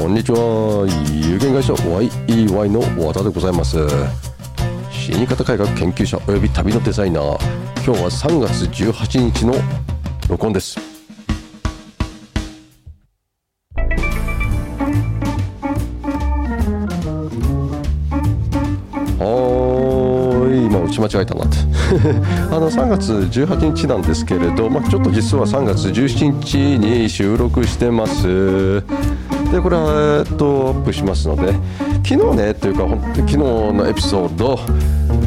こんにちは。有限会社 YEY の和田でございます。死に方改革研究者および旅のデザイナー。今日は3月18日の録音です。はい。今打ち間違えたなって。あの3月18日なんですけれど、まあ、ちょっと実は3月17日に収録してます。でこれは、えっと、アップしますので昨日ねというか昨日のエピソード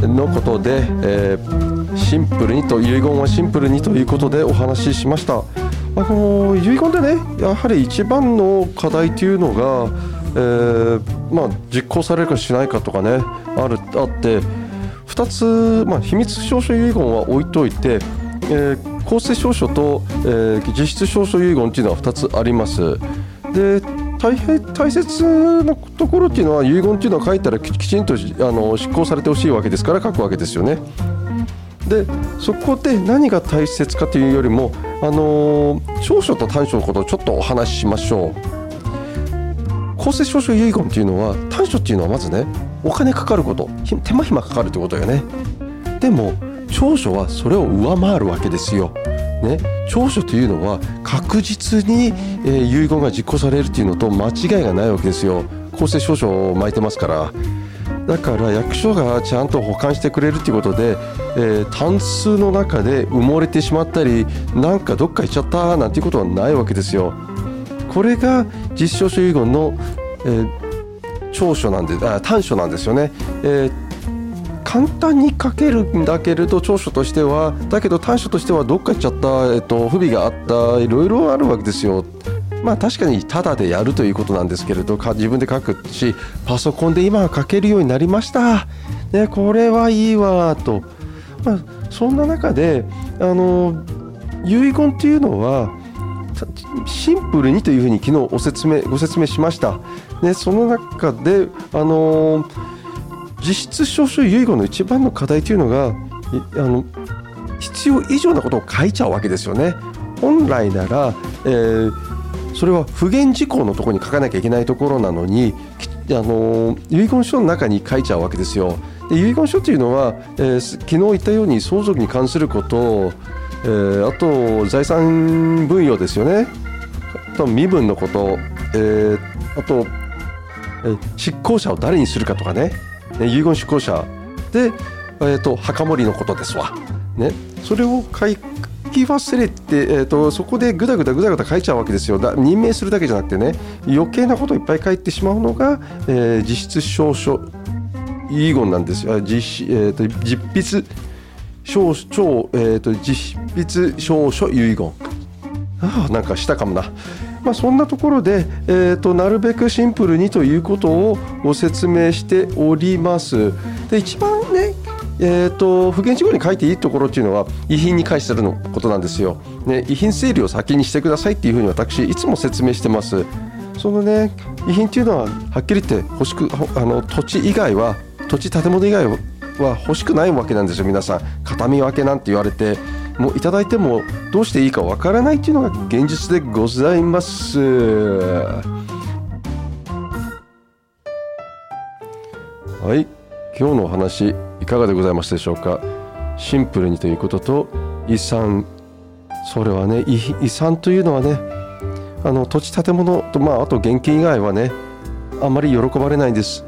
のことで、えー、シンプルにと遺言はシンプルにということでお話ししました。あの遺言でねやはり一番の課題というのが、えー、まあ、実行されるかしないかとかねあるあって2つ、まあ、秘密証書遺言は置いといて、えー、公正証書と、えー、実質証書遺言というのは2つあります。で大変大切なところっていうのは遺言っていうのは書いたらきちんとあの執行されてほしいわけですから書くわけですよね。でそこで何が大切かというよりも、あの長所と短所のことをちょっとお話ししましょう。公正証書遺言っていうのは短所っていうのはまずねお金かかること手間暇かかるってことよね。でも長所はそれを上回るわけですよ。ね、長所というのは確実に、えー、遺言が実行されるというのと間違いがないわけですよ。公正証書を巻いてますから。だから役所がちゃんと保管してくれるということで、えー、単数の中で埋もれてしまったりなんかどっか行っちゃったなんていうことはないわけですよ。これが実証書遺言の、えー、長所なんであ短所なんですよね、えー簡単に書けるんだけれど長所としてはだけど短所としてはどっか行っちゃった、えっと、不備があったいろいろあるわけですよ。まあ確かにタダでやるということなんですけれど自分で書くしパソコンで今は書けるようになりました、ね、これはいいわと、まあ、そんな中であの遺言というのはシンプルにというふうに昨日お説明ご説明しました。ね、その中であの実質証書遺言の一番の課題というのがあの必要以上なことを書いちゃうわけですよね。本来なら、えー、それは不言事項のところに書かなきゃいけないところなのにあの遺言書の中に書いちゃうわけですよ。で遺言書というのは、えー、昨日言ったように相続に関することえー、あと財産分与ですよねあと身分のこと、えー、あと、えー、執行者を誰にするかとかね遺言執行者。で、えーと、墓守のことですわ、ね、それを書き忘れて、えーと、そこでぐだぐだぐだぐだ書いちゃうわけですよ。任命するだけじゃなくてね余計なことをいっぱい書いてしまうのが、えー、実質証書遺言なんですよ。実,、えーと、実筆証書、えー、と実筆証書遺言。ああなんかしたかもな。まあ、そんなところで、えーと、なるべくシンプルにということをご説明しております。で一番ねえーと、不言事項に書いていいところっていうのは遺品に返するのことなんですよ、ね、遺品整理を先にしてくださいっていうふうに私いつも説明してます。そのね遺品っていうのははっきり言って欲しくあの土地以外は土地建物以外は欲しくないわけなんですよ皆さん。形見分けなんて言われて。もういただいてもどうしていいかわからないっていうのが現実でございます。はい。今日のお話いかがでございましたでしょうか？シンプルにということと遺産。それはね遺産というのはねあの土地建物とまああと現金以外はねあまり喜ばれないんです。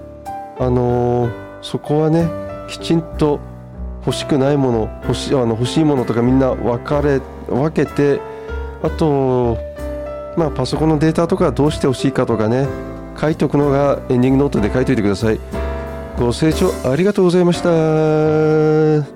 あのー、そこはねきちんと欲しくないもの欲しあの欲しいものとかみんな分かれ分けてあとまあパソコンのデータとかどうして欲しいかとかね書いておくのがエンディングノートで書いておいてください。ご清聴ありがとうございました。